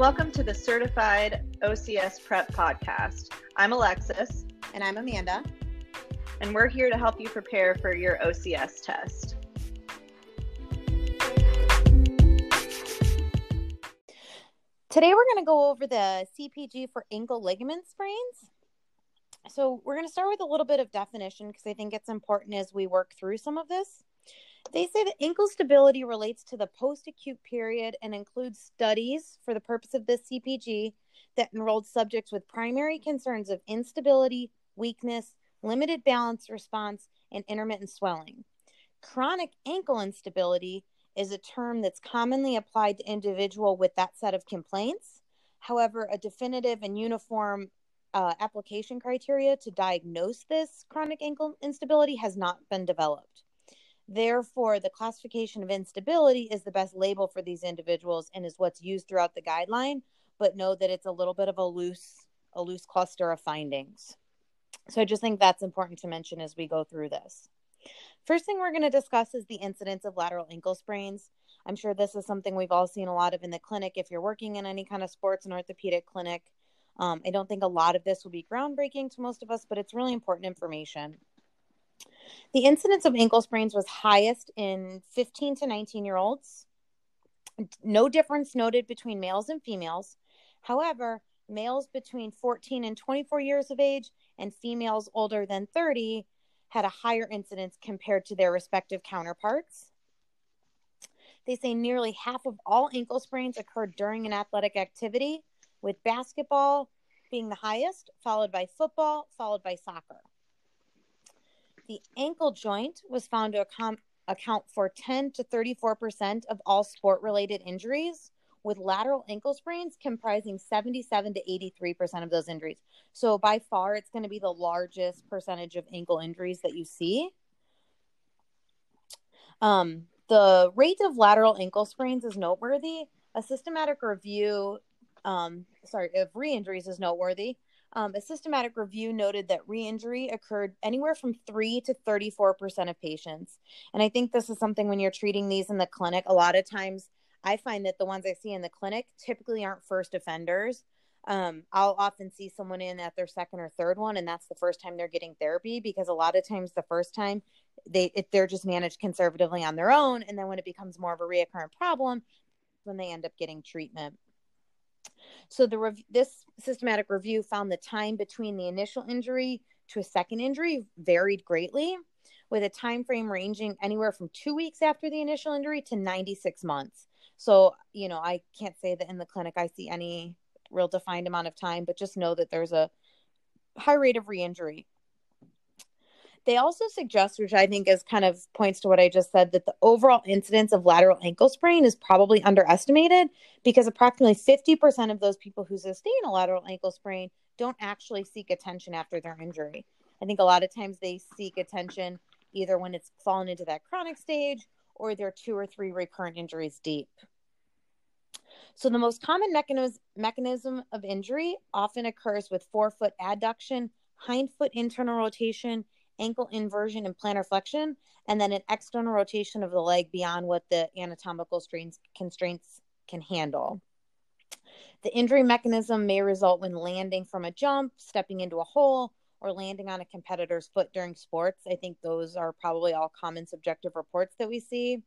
Welcome to the Certified OCS Prep Podcast. I'm Alexis. And I'm Amanda. And we're here to help you prepare for your OCS test. Today we're going to go over the CPG for ankle ligament sprains. So we're going to start with a little bit of definition because I think it's important as we work through some of this. They say that ankle stability relates to the post acute period and includes studies for the purpose of this CPG that enrolled subjects with primary concerns of instability, weakness, limited balance response, and intermittent swelling. Chronic ankle instability is a term that's commonly applied to individual with that set of complaints. However, a definitive and uniform uh, application criteria to diagnose this chronic ankle instability has not been developed. Therefore, the classification of instability is the best label for these individuals and is what's used throughout the guideline, but know that it's a little bit of a loose a loose cluster of findings. So I just think that's important to mention as we go through this. First thing we're going to discuss is the incidence of lateral ankle sprains. I'm sure this is something we've all seen a lot of in the clinic if you're working in any kind of sports and orthopedic clinic. Um, I don't think a lot of this will be groundbreaking to most of us, but it's really important information. The incidence of ankle sprains was highest in 15 to 19 year olds. No difference noted between males and females. However, males between 14 and 24 years of age and females older than 30 had a higher incidence compared to their respective counterparts. They say nearly half of all ankle sprains occurred during an athletic activity, with basketball being the highest, followed by football, followed by soccer. The ankle joint was found to account for 10 to 34% of all sport related injuries, with lateral ankle sprains comprising 77 to 83% of those injuries. So by far, it's going to be the largest percentage of ankle injuries that you see. Um, the rate of lateral ankle sprains is noteworthy. A systematic review, um, sorry, of re-injuries is noteworthy. Um, a systematic review noted that re-injury occurred anywhere from three to 34% of patients. And I think this is something when you're treating these in the clinic, a lot of times I find that the ones I see in the clinic typically aren't first offenders. Um, I'll often see someone in at their second or third one, and that's the first time they're getting therapy because a lot of times the first time they if they're just managed conservatively on their own, and then when it becomes more of a reoccurrent problem, when they end up getting treatment. So the rev- this systematic review found the time between the initial injury to a second injury varied greatly, with a time frame ranging anywhere from two weeks after the initial injury to 96 months. So, you know, I can't say that in the clinic I see any real defined amount of time, but just know that there's a high rate of re-injury. They also suggest, which I think is kind of points to what I just said, that the overall incidence of lateral ankle sprain is probably underestimated because approximately 50% of those people who sustain a lateral ankle sprain don't actually seek attention after their injury. I think a lot of times they seek attention either when it's fallen into that chronic stage or they're two or three recurrent injuries deep. So, the most common mechanism, mechanism of injury often occurs with forefoot adduction, hindfoot internal rotation, ankle inversion, and plantar flexion, and then an external rotation of the leg beyond what the anatomical strains, constraints can handle. The injury mechanism may result when landing from a jump, stepping into a hole, or landing on a competitor's foot during sports. I think those are probably all common subjective reports that we see.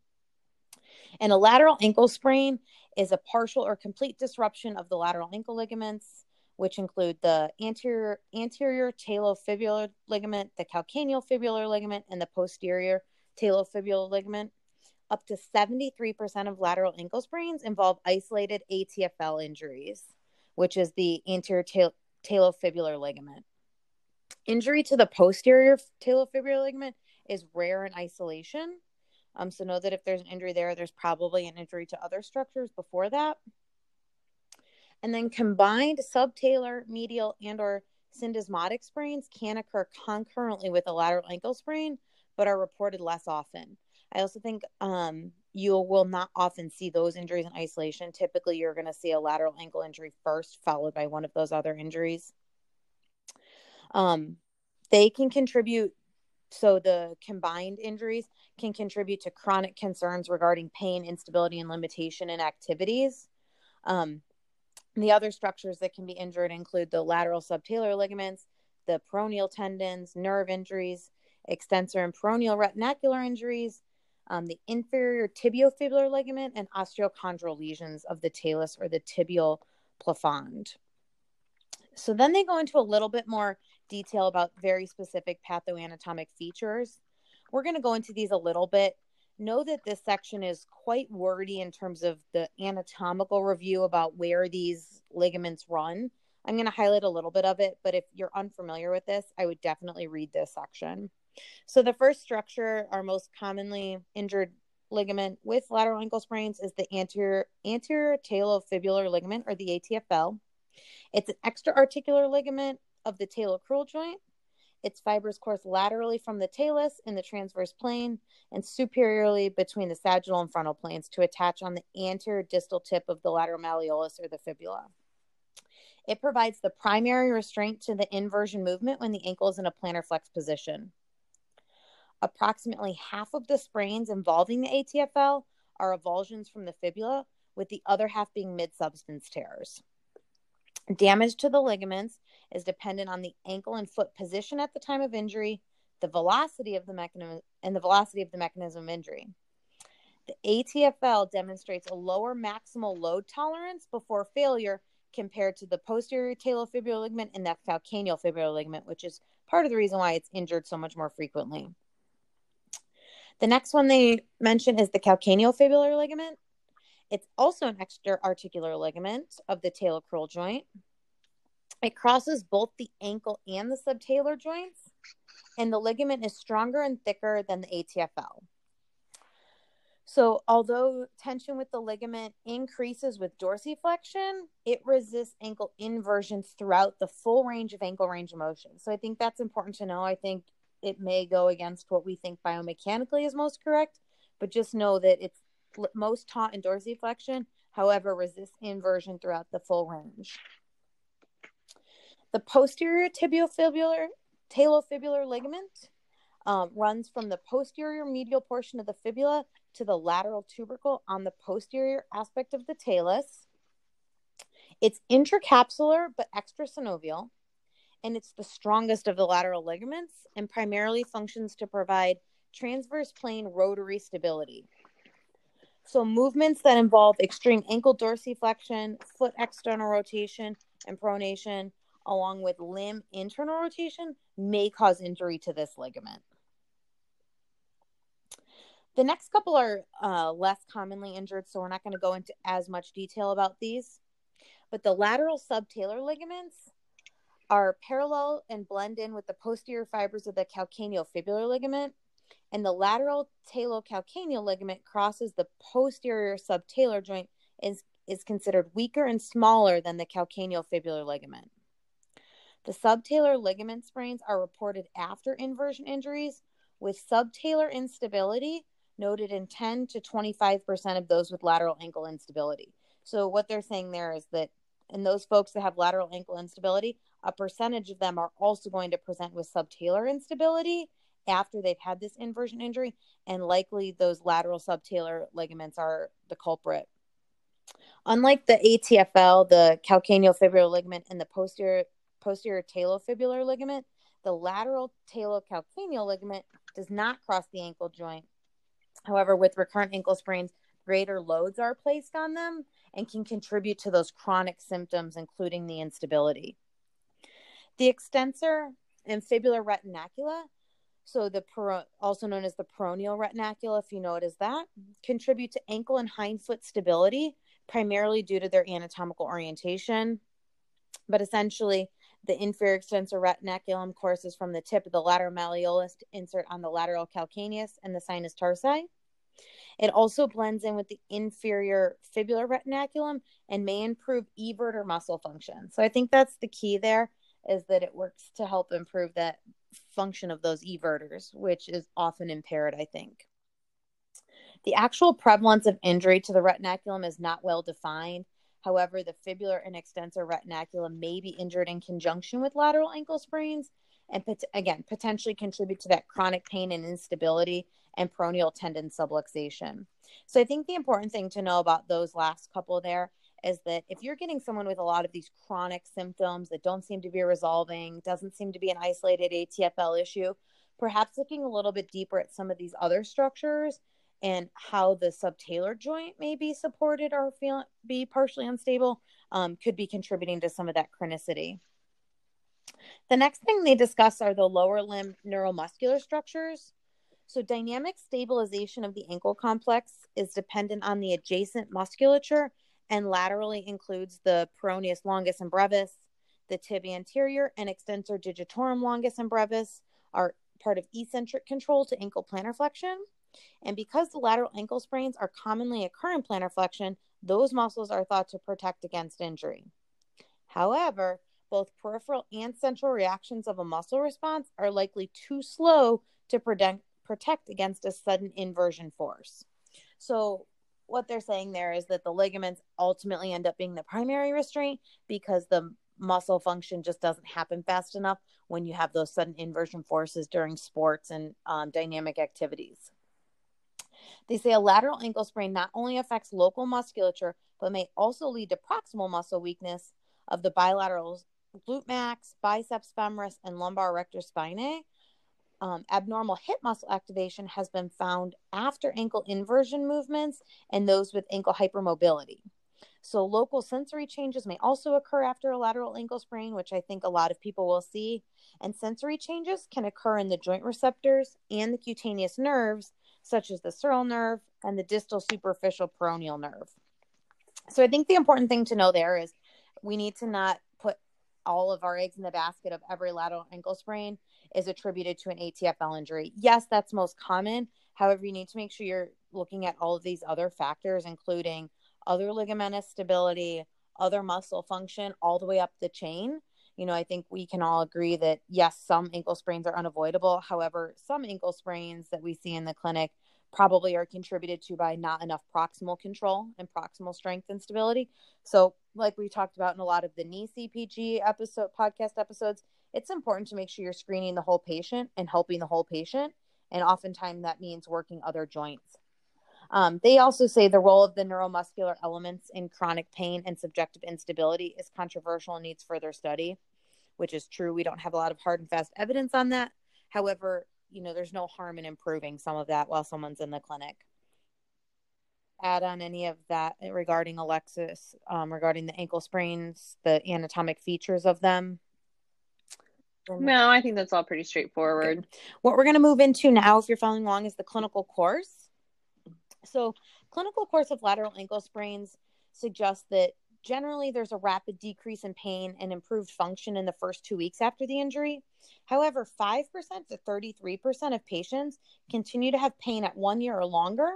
And a lateral ankle sprain is a partial or complete disruption of the lateral ankle ligaments, which include the anterior anterior talofibular ligament, the calcaneal fibular ligament, and the posterior talofibular ligament. Up to 73% of lateral ankle sprains involve isolated ATFL injuries, which is the anterior tal- talofibular ligament. Injury to the posterior talofibular ligament is rare in isolation. Um, so know that if there's an injury there, there's probably an injury to other structures before that. And then combined subtalar, medial, and or syndesmotic sprains can occur concurrently with a lateral ankle sprain, but are reported less often. I also think um, you will not often see those injuries in isolation. Typically, you're going to see a lateral ankle injury first, followed by one of those other injuries. Um, they can contribute, so the combined injuries can contribute to chronic concerns regarding pain, instability, and limitation in activities. Um, The other structures that can be injured include the lateral subtalar ligaments, the peroneal tendons, nerve injuries, extensor and peroneal retinacular injuries, um, the inferior tibiofibular ligament, and osteochondral lesions of the talus or the tibial plafond. So then they go into a little bit more detail about very specific pathoanatomic features. We're going to go into these a little bit. Know that this section is quite wordy in terms of the anatomical review about where these ligaments run. I'm going to highlight a little bit of it, but if you're unfamiliar with this, I would definitely read this section. So, the first structure, our most commonly injured ligament with lateral ankle sprains, is the anterior, anterior talofibular ligament or the ATFL. It's an extra-articular ligament of the talocrural joint. Its fibers course laterally from the talus in the transverse plane and superiorly between the sagittal and frontal planes to attach on the anterior distal tip of the lateral malleolus or the fibula. It provides the primary restraint to the inversion movement when the ankle is in a plantar flex position. Approximately half of the sprains involving the ATFL are avulsions from the fibula, with the other half being mid substance tears. Damage to the ligaments is dependent on the ankle and foot position at the time of injury, the velocity of the mechanism, and the velocity of the mechanism of injury. The ATFL demonstrates a lower maximal load tolerance before failure compared to the posterior talofibular ligament and the calcaneal fibular ligament, which is part of the reason why it's injured so much more frequently. The next one they mention is the calcaneal fibular ligament. It's also an extra articular ligament of the talocrural joint. It crosses both the ankle and the subtalar joints, and the ligament is stronger and thicker than the ATFL. So, although tension with the ligament increases with dorsiflexion, it resists ankle inversion throughout the full range of ankle range of motion. So, I think that's important to know. I think it may go against what we think biomechanically is most correct, but just know that it's most taut in dorsiflexion, however, resists inversion throughout the full range. The posterior tibiofibular talofibular ligament um, runs from the posterior medial portion of the fibula to the lateral tubercle on the posterior aspect of the talus. It's intracapsular but extrasynovial, and it's the strongest of the lateral ligaments and primarily functions to provide transverse plane rotary stability. So, movements that involve extreme ankle dorsiflexion, foot external rotation, and pronation, along with limb internal rotation, may cause injury to this ligament. The next couple are uh, less commonly injured, so we're not going to go into as much detail about these. But the lateral subtalar ligaments are parallel and blend in with the posterior fibers of the calcaneal fibular ligament, and the lateral talocalcaneal ligament crosses the posterior subtalar joint is is considered weaker and smaller than the calcaneal fibular ligament. The subtalar ligament sprains are reported after inversion injuries with subtalar instability noted in 10 to 25% of those with lateral ankle instability. So, what they're saying there is that in those folks that have lateral ankle instability, a percentage of them are also going to present with subtalar instability after they've had this inversion injury, and likely those lateral subtalar ligaments are the culprit. Unlike the ATFL, the calcaneal fibular ligament, and the posterior posterior talofibular ligament, the lateral talocalcaneal ligament does not cross the ankle joint However, with recurrent ankle sprains, greater loads are placed on them and can contribute to those chronic symptoms, including the instability. The extensor and fibular retinacula, so the also known as the peroneal retinacula, if you know it as that, contribute to ankle and hindfoot stability, primarily due to their anatomical orientation. But essentially, the inferior extensor retinaculum courses from the tip of the lateral malleolus to insert on the lateral calcaneus and the sinus tarsi. It also blends in with the inferior fibular retinaculum and may improve everter muscle function. So I think that's the key there is that it works to help improve that function of those everters, which is often impaired, I think. The actual prevalence of injury to the retinaculum is not well defined. However, the fibular and extensor retinaculum may be injured in conjunction with lateral ankle sprains and pot- again potentially contribute to that chronic pain and instability and peroneal tendon subluxation. So I think the important thing to know about those last couple there is that if you're getting someone with a lot of these chronic symptoms that don't seem to be resolving, doesn't seem to be an isolated ATFL issue, perhaps looking a little bit deeper at some of these other structures and how the subtalar joint may be supported or feel be partially unstable um, could be contributing to some of that chronicity. The next thing they discuss are the lower limb neuromuscular structures. So, dynamic stabilization of the ankle complex is dependent on the adjacent musculature and laterally includes the peroneus longus and brevis, the tibia anterior and extensor digitorum longus and brevis are part of eccentric control to ankle plantar flexion. And because the lateral ankle sprains are commonly occur in plantar flexion, those muscles are thought to protect against injury. However, both peripheral and central reactions of a muscle response are likely too slow to protect against a sudden inversion force. So, what they're saying there is that the ligaments ultimately end up being the primary restraint because the muscle function just doesn't happen fast enough when you have those sudden inversion forces during sports and um, dynamic activities. They say a lateral ankle sprain not only affects local musculature, but may also lead to proximal muscle weakness of the bilateral glute max, biceps femoris, and lumbar erector spinae. Um, abnormal hip muscle activation has been found after ankle inversion movements and those with ankle hypermobility. So, local sensory changes may also occur after a lateral ankle sprain, which I think a lot of people will see. And sensory changes can occur in the joint receptors and the cutaneous nerves, such as the sural nerve and the distal superficial peroneal nerve. So, I think the important thing to know there is we need to not all of our eggs in the basket of every lateral ankle sprain is attributed to an ATFL injury. Yes, that's most common. However, you need to make sure you're looking at all of these other factors, including other ligamentous stability, other muscle function, all the way up the chain. You know, I think we can all agree that yes, some ankle sprains are unavoidable. However, some ankle sprains that we see in the clinic probably are contributed to by not enough proximal control and proximal strength and stability. So, like we talked about in a lot of the knee CPG episode podcast episodes, it's important to make sure you're screening the whole patient and helping the whole patient. And oftentimes that means working other joints. Um, they also say the role of the neuromuscular elements in chronic pain and subjective instability is controversial and needs further study, which is true. We don't have a lot of hard and fast evidence on that. However, you know, there's no harm in improving some of that while someone's in the clinic. Add on any of that regarding Alexis, um, regarding the ankle sprains, the anatomic features of them. No, I think that's all pretty straightforward. Okay. What we're going to move into now, if you're following along, is the clinical course. So, clinical course of lateral ankle sprains suggests that generally there's a rapid decrease in pain and improved function in the first two weeks after the injury. However, 5% to 33% of patients continue to have pain at one year or longer,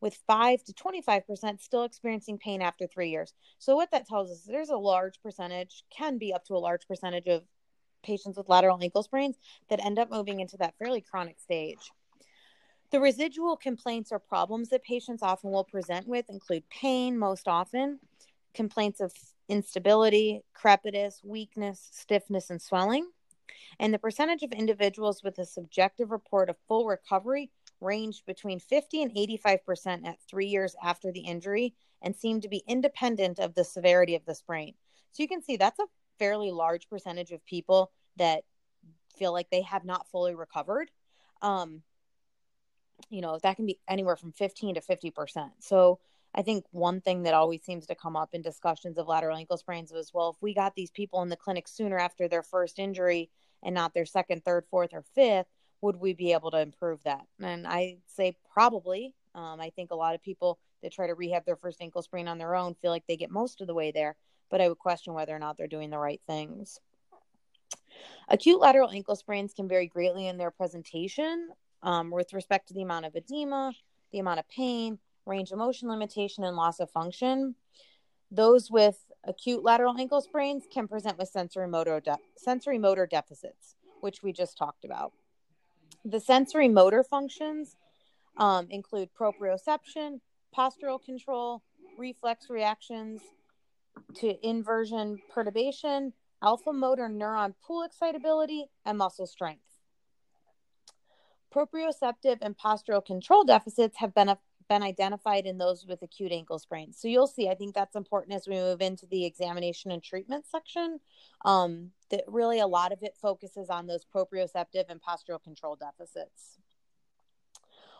with 5 to 25% still experiencing pain after three years. So, what that tells us is there's a large percentage, can be up to a large percentage of patients with lateral ankle sprains that end up moving into that fairly chronic stage. The residual complaints or problems that patients often will present with include pain, most often, complaints of instability, crepitus, weakness, stiffness, and swelling. And the percentage of individuals with a subjective report of full recovery ranged between 50 and 85% at three years after the injury and seemed to be independent of the severity of the sprain. So you can see that's a fairly large percentage of people that feel like they have not fully recovered. Um, you know that can be anywhere from 15 to 50 percent so i think one thing that always seems to come up in discussions of lateral ankle sprains was well if we got these people in the clinic sooner after their first injury and not their second third fourth or fifth would we be able to improve that? And i say probably. Um, i think a lot of people that try to rehab their first ankle sprain on their own feel like they get most of the way there but i would question whether or not they're doing the right things. Acute lateral ankle sprains can vary greatly in their presentation um, with respect to the amount of edema, the amount of pain, range of motion limitation, and loss of function. Those with acute lateral ankle sprains can present with sensory motor de- sensory motor deficits, which we just talked about. The sensory motor functions um, include proprioception, postural control, reflex reactions to inversion perturbation, alpha motor neuron pool excitability, and muscle strength proprioceptive and postural control deficits have been, been identified in those with acute ankle sprains. So you'll see, I think that's important as we move into the examination and treatment section. Um, that really a lot of it focuses on those proprioceptive and postural control deficits.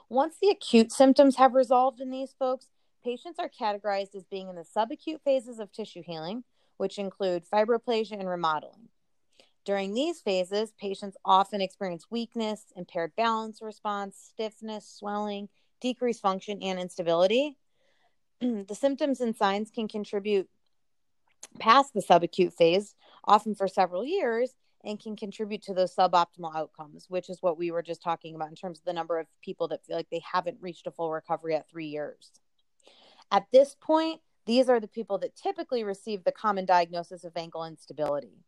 Once the acute symptoms have resolved in these folks, patients are categorized as being in the subacute phases of tissue healing, which include fibroplasia and remodeling. During these phases, patients often experience weakness, impaired balance response, stiffness, swelling, decreased function, and instability. the symptoms and signs can contribute past the subacute phase, often for several years, and can contribute to those suboptimal outcomes, which is what we were just talking about in terms of the number of people that feel like they haven't reached a full recovery at three years. At this point, these are the people that typically receive the common diagnosis of ankle instability.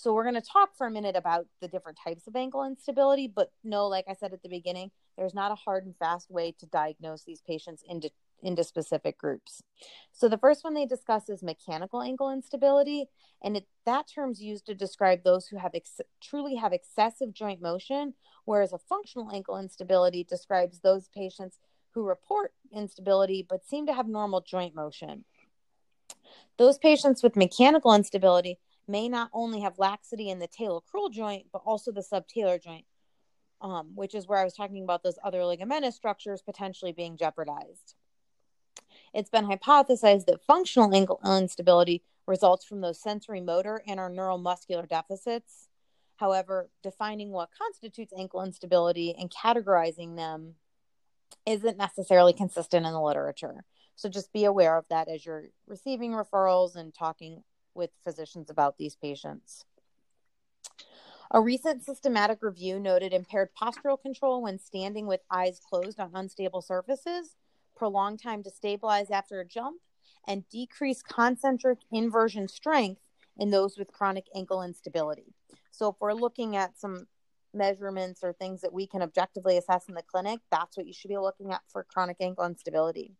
So, we're going to talk for a minute about the different types of ankle instability, but no, like I said at the beginning, there's not a hard and fast way to diagnose these patients into into specific groups. So the first one they discuss is mechanical ankle instability, and it, that term's used to describe those who have ex- truly have excessive joint motion, whereas a functional ankle instability describes those patients who report instability but seem to have normal joint motion. Those patients with mechanical instability may not only have laxity in the talocrural joint, but also the subtalar joint, um, which is where I was talking about those other ligamentous structures potentially being jeopardized. It's been hypothesized that functional ankle instability results from those sensory motor and our neuromuscular deficits. However, defining what constitutes ankle instability and categorizing them isn't necessarily consistent in the literature. So just be aware of that as you're receiving referrals and talking with physicians about these patients. A recent systematic review noted impaired postural control when standing with eyes closed on unstable surfaces, prolonged time to stabilize after a jump, and decreased concentric inversion strength in those with chronic ankle instability. So, if we're looking at some measurements or things that we can objectively assess in the clinic, that's what you should be looking at for chronic ankle instability.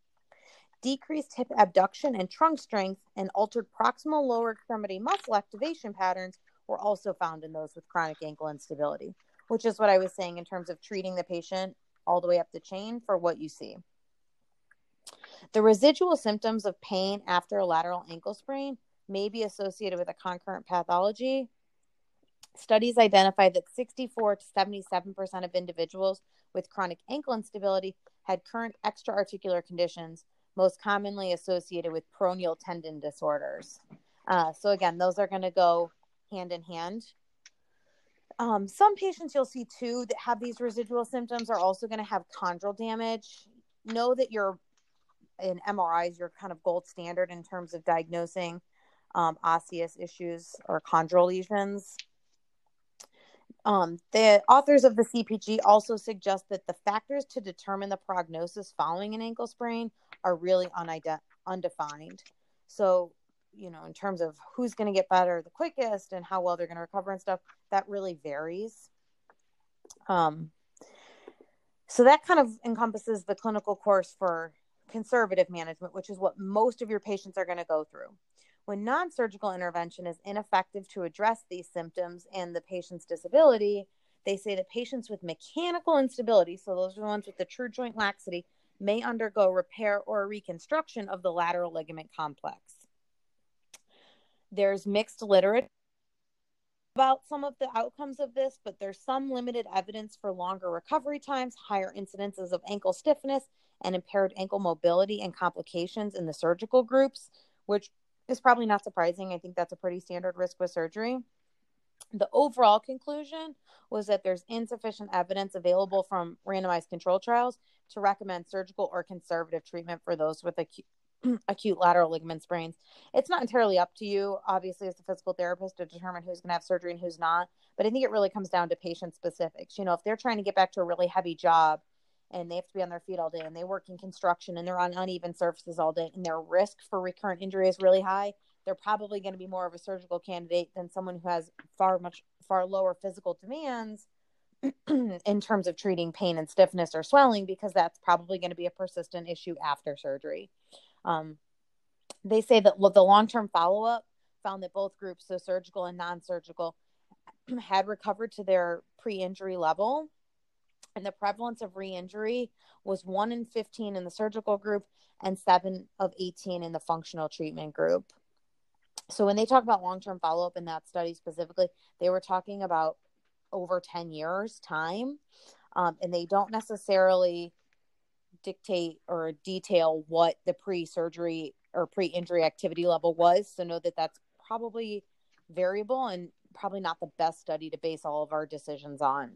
Decreased hip abduction and trunk strength and altered proximal lower extremity muscle activation patterns were also found in those with chronic ankle instability, which is what I was saying in terms of treating the patient all the way up the chain for what you see. The residual symptoms of pain after a lateral ankle sprain may be associated with a concurrent pathology. Studies identified that 64 to 77% of individuals with chronic ankle instability had current extraarticular conditions, most commonly associated with peroneal tendon disorders. Uh, so, again, those are going to go hand in hand. Um, some patients you'll see too that have these residual symptoms are also going to have chondral damage. Know that your in MRIs, your kind of gold standard in terms of diagnosing um, osseous issues or chondral lesions. Um, the authors of the CPG also suggest that the factors to determine the prognosis following an ankle sprain are really unide- undefined. So, you know, in terms of who's going to get better the quickest and how well they're going to recover and stuff, that really varies. Um, so that kind of encompasses the clinical course for conservative management, which is what most of your patients are going to go through. When non surgical intervention is ineffective to address these symptoms and the patient's disability, they say that patients with mechanical instability, so those are the ones with the true joint laxity, may undergo repair or reconstruction of the lateral ligament complex. There's mixed literature about some of the outcomes of this, but there's some limited evidence for longer recovery times, higher incidences of ankle stiffness, and impaired ankle mobility and complications in the surgical groups, which is probably not surprising. I think that's a pretty standard risk with surgery. The overall conclusion was that there's insufficient evidence available from randomized control trials to recommend surgical or conservative treatment for those with acute, acute lateral ligament sprains. It's not entirely up to you, obviously, as a physical therapist, to determine who's going to have surgery and who's not. But I think it really comes down to patient specifics. You know, if they're trying to get back to a really heavy job and they have to be on their feet all day and they work in construction and they're on uneven surfaces all day and their risk for recurrent injury is really high they're probably going to be more of a surgical candidate than someone who has far much far lower physical demands in terms of treating pain and stiffness or swelling because that's probably going to be a persistent issue after surgery. Um, they say that the long-term follow-up found that both groups so surgical and non-surgical had recovered to their pre-injury level. And the prevalence of re-injury was 1 in 15 in the surgical group and 7 of 18 in the functional treatment group so when they talk about long-term follow-up in that study specifically they were talking about over 10 years time um, and they don't necessarily dictate or detail what the pre-surgery or pre-injury activity level was. So know that that's probably variable and probably not the best study to base all of our decisions on.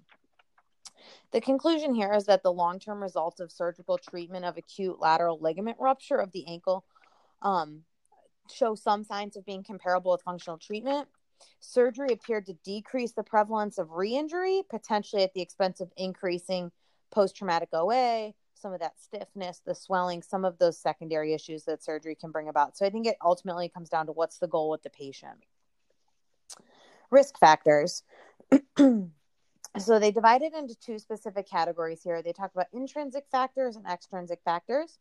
The conclusion here is that the long term results of surgical treatment of acute lateral ligament rupture of the ankle um, show some signs of being comparable with functional treatment. Surgery appeared to decrease the prevalence of re injury, potentially at the expense of increasing post traumatic OA, some of that stiffness, the swelling, some of those secondary issues that surgery can bring about. So I think it ultimately comes down to what's the goal with the patient. Risk factors. so they divide it into two specific categories here. They talk about intrinsic factors and extrinsic factors.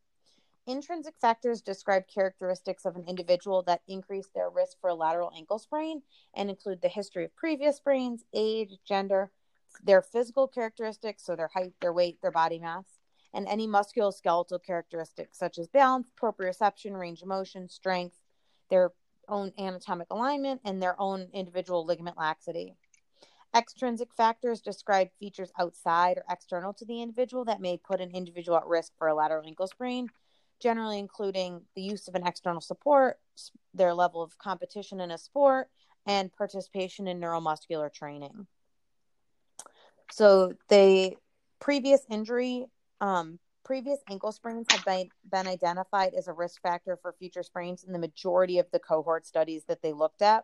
Intrinsic factors describe characteristics of an individual that increase their risk for a lateral ankle sprain and include the history of previous sprains, age, gender, their physical characteristics, so their height, their weight, their body mass, and any musculoskeletal characteristics such as balance, proprioception, range of motion, strength, their own anatomic alignment, and their own individual ligament laxity. Extrinsic factors describe features outside or external to the individual that may put an individual at risk for a lateral ankle sprain, generally including the use of an external support, their level of competition in a sport, and participation in neuromuscular training. So, the previous injury, um, previous ankle sprains have been, been identified as a risk factor for future sprains in the majority of the cohort studies that they looked at.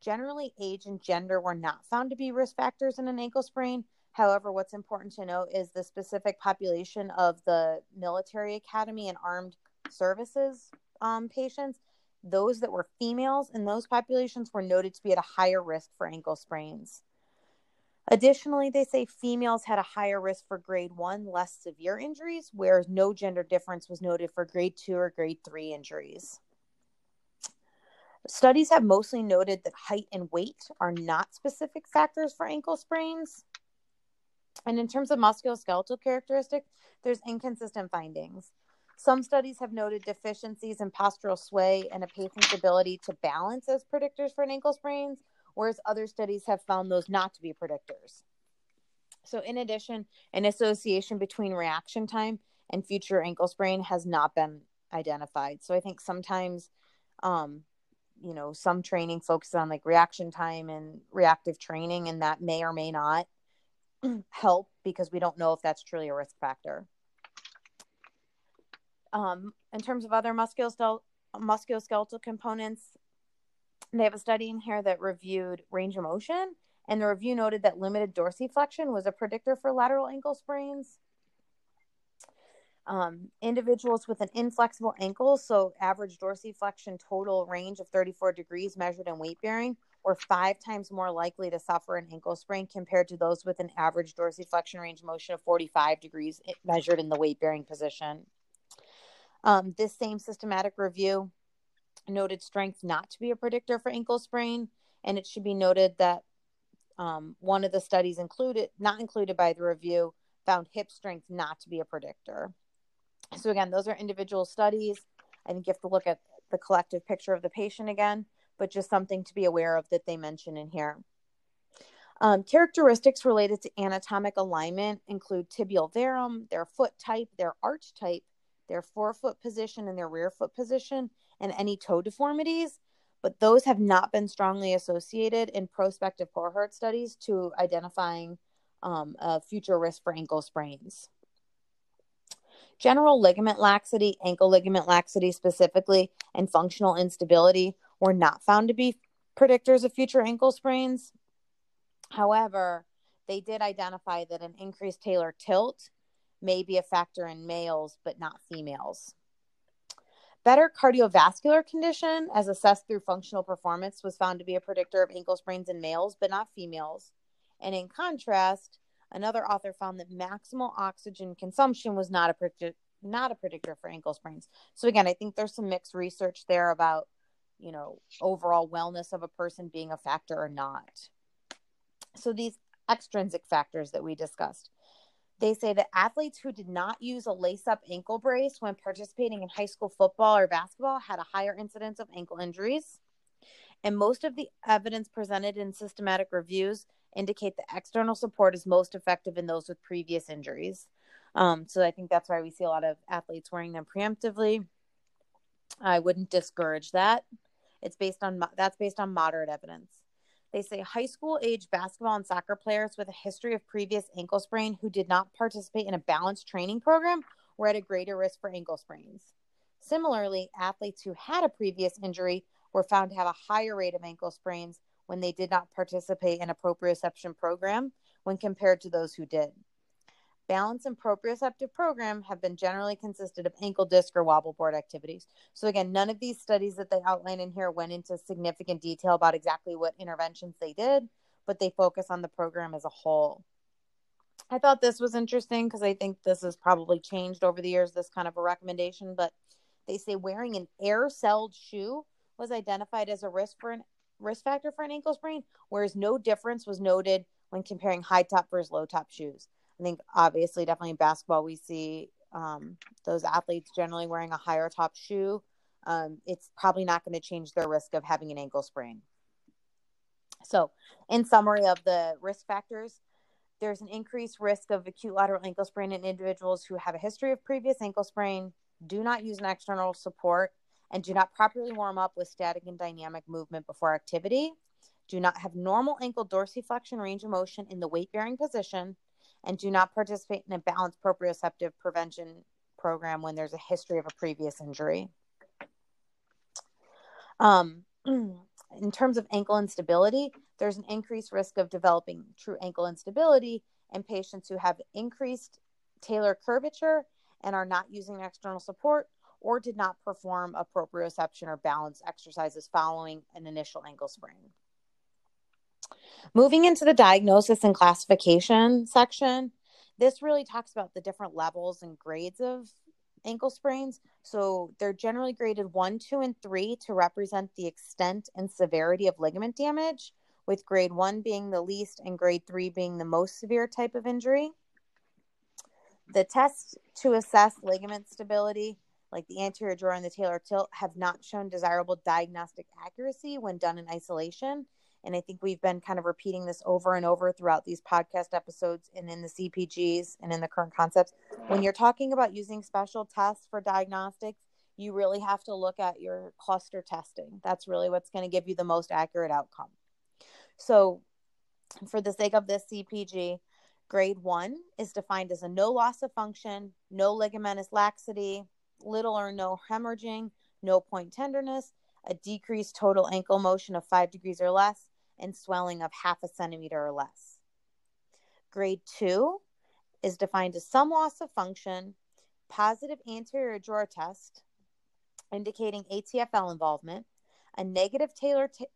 Generally, age and gender were not found to be risk factors in an ankle sprain. However, what's important to note is the specific population of the military academy and armed services um, patients. Those that were females in those populations were noted to be at a higher risk for ankle sprains. Additionally, they say females had a higher risk for grade one, less severe injuries, whereas no gender difference was noted for grade two or grade three injuries. Studies have mostly noted that height and weight are not specific factors for ankle sprains. And in terms of musculoskeletal characteristics, there's inconsistent findings. Some studies have noted deficiencies in postural sway and a patient's ability to balance as predictors for an ankle sprains, whereas other studies have found those not to be predictors. So, in addition, an association between reaction time and future ankle sprain has not been identified. So, I think sometimes um, you know some training focuses on like reaction time and reactive training and that may or may not help because we don't know if that's truly a risk factor. Um, in terms of other musculoskeletal musculoskeletal components they have a study in here that reviewed range of motion and the review noted that limited dorsiflexion was a predictor for lateral ankle sprains. Um, individuals with an inflexible ankle, so average dorsiflexion total range of 34 degrees measured in weight bearing, were five times more likely to suffer an ankle sprain compared to those with an average dorsiflexion range motion of 45 degrees measured in the weight bearing position. Um, this same systematic review noted strength not to be a predictor for ankle sprain, and it should be noted that um, one of the studies included, not included by the review, found hip strength not to be a predictor. So, again, those are individual studies. I think you have to look at the collective picture of the patient again, but just something to be aware of that they mention in here. Um, characteristics related to anatomic alignment include tibial varum, their foot type, their arch type, their forefoot position, and their rear foot position, and any toe deformities. But those have not been strongly associated in prospective cohort studies to identifying um, a future risk for ankle sprains. General ligament laxity, ankle ligament laxity specifically, and functional instability were not found to be predictors of future ankle sprains. However, they did identify that an increased talar tilt may be a factor in males, but not females. Better cardiovascular condition, as assessed through functional performance, was found to be a predictor of ankle sprains in males, but not females. And in contrast, Another author found that maximal oxygen consumption was not a predictor, not a predictor for ankle sprains. So again, I think there's some mixed research there about, you know, overall wellness of a person being a factor or not. So these extrinsic factors that we discussed. They say that athletes who did not use a lace up ankle brace when participating in high school football or basketball had a higher incidence of ankle injuries. And most of the evidence presented in systematic reviews indicate that external support is most effective in those with previous injuries. Um, so I think that's why we see a lot of athletes wearing them preemptively. I wouldn't discourage that. It's based on that's based on moderate evidence. They say high school age basketball and soccer players with a history of previous ankle sprain who did not participate in a balanced training program were at a greater risk for ankle sprains. Similarly, athletes who had a previous injury were found to have a higher rate of ankle sprains when they did not participate in a proprioception program when compared to those who did. Balance and proprioceptive program have been generally consisted of ankle disc or wobble board activities. So again, none of these studies that they outline in here went into significant detail about exactly what interventions they did, but they focus on the program as a whole. I thought this was interesting because I think this has probably changed over the years, this kind of a recommendation, but they say wearing an air-celled shoe was identified as a risk for an risk factor for an ankle sprain, whereas no difference was noted when comparing high top versus low top shoes. I think obviously, definitely in basketball, we see um, those athletes generally wearing a higher top shoe. Um, it's probably not going to change their risk of having an ankle sprain. So, in summary of the risk factors, there's an increased risk of acute lateral ankle sprain in individuals who have a history of previous ankle sprain, do not use an external support, and do not properly warm up with static and dynamic movement before activity, do not have normal ankle dorsiflexion range of motion in the weight bearing position, and do not participate in a balanced proprioceptive prevention program when there's a history of a previous injury. Um, in terms of ankle instability, there's an increased risk of developing true ankle instability in patients who have increased talar curvature and are not using external support or did not perform a proprioception or balance exercises following an initial ankle sprain. Moving into the diagnosis and classification section, this really talks about the different levels and grades of ankle sprains. So they're generally graded one, two, and three to represent the extent and severity of ligament damage, with grade one being the least and grade three being the most severe type of injury. The tests to assess ligament stability, like the anterior drawer and the talar tilt, have not shown desirable diagnostic accuracy when done in isolation and I think we've been kind of repeating this over and over throughout these podcast episodes and in the CPGs and in the current concepts. When you're talking about using special tests for diagnostics, you really have to look at your cluster testing. That's really what's going to give you the most accurate outcome. So, for the sake of this CPG, grade one is defined as a no loss of function, no ligamentous laxity, little or no hemorrhaging, no point tenderness, a decreased total ankle motion of five degrees or less, and swelling of half a centimeter or less. Grade 2 is defined as some loss of function, positive anterior drawer test indicating ATFL involvement, a negative talar, t-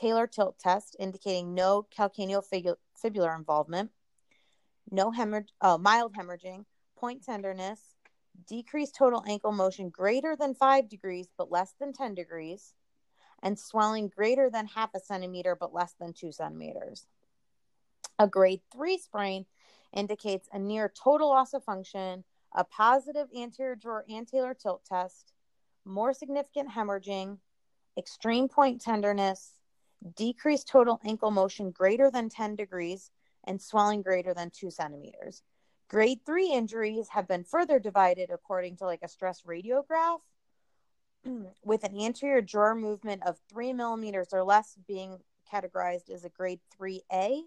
talar tilt test indicating no calcaneofibular involvement, no hemorrhage, oh, mild hemorrhaging, point tenderness, decreased total ankle motion greater than 5 degrees but less than 10 degrees, and swelling greater than half a centimeter but less than two centimeters. A grade three sprain indicates a near total loss of function, a positive anterior drawer anterior tilt test, more significant hemorrhaging, extreme point tenderness, decreased total ankle motion greater than 10 degrees, and swelling greater than two centimeters. Grade three injuries have been further divided according to like a stress radiograph with an anterior drawer movement of three millimeters or less being categorized as a grade 3A,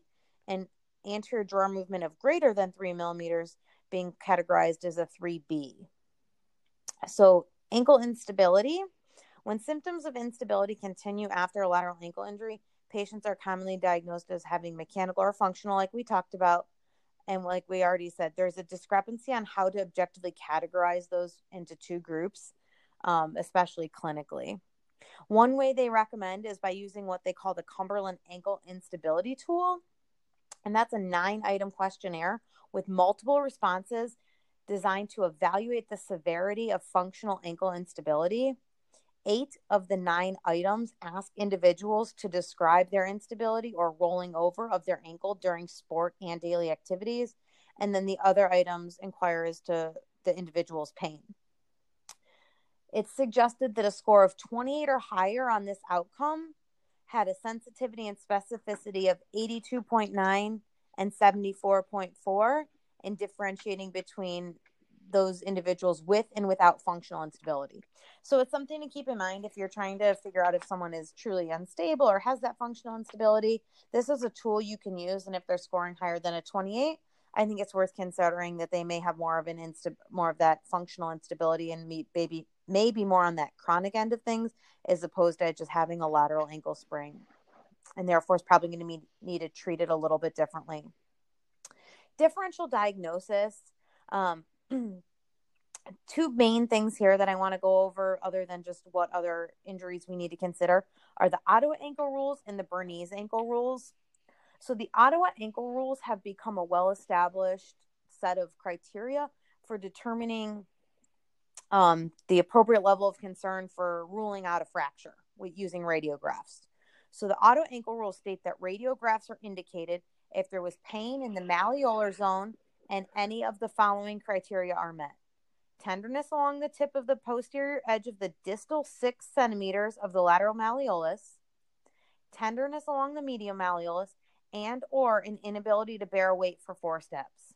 and anterior drawer movement of greater than three millimeters being categorized as a 3B. So, ankle instability. When symptoms of instability continue after a lateral ankle injury, patients are commonly diagnosed as having mechanical or functional, like we talked about. And like we already said, there's a discrepancy on how to objectively categorize those into two groups um, especially clinically. One way they recommend is by using what they call the Cumberland Ankle Instability Tool. And that's a nine item questionnaire with multiple responses designed to evaluate the severity of functional ankle instability. Eight of the nine items ask individuals to describe their instability or rolling over of their ankle during sport and daily activities. and then the other items inquire as to the individual's pain. It's suggested that a score of 28 or higher on this outcome had a sensitivity and specificity of 82.9 and 74.4 in differentiating between those individuals with and without functional instability. So it's something to keep in mind if you're trying to figure out if someone is truly unstable or has that functional instability. This is a tool you can use, and if they're scoring higher than a 28, I think it's worth considering that they may have more of an insta more of that functional instability and maybe maybe more on that chronic end of things as opposed to just having a lateral ankle sprain, and therefore is probably going to be, need to treat it a little bit differently. Differential diagnosis. Um, two main things here that I want to go over, other than just what other injuries we need to consider, are the Ottawa ankle rules and the Bernese ankle rules. So, the Ottawa ankle rules have become a well established set of criteria for determining um, the appropriate level of concern for ruling out a fracture with using radiographs. So, the Ottawa ankle rules state that radiographs are indicated if there was pain in the malleolar zone and any of the following criteria are met. Tenderness along the tip of the posterior edge of the distal six centimeters of the lateral malleolus, tenderness along the medial malleolus, and or an inability to bear weight for four steps.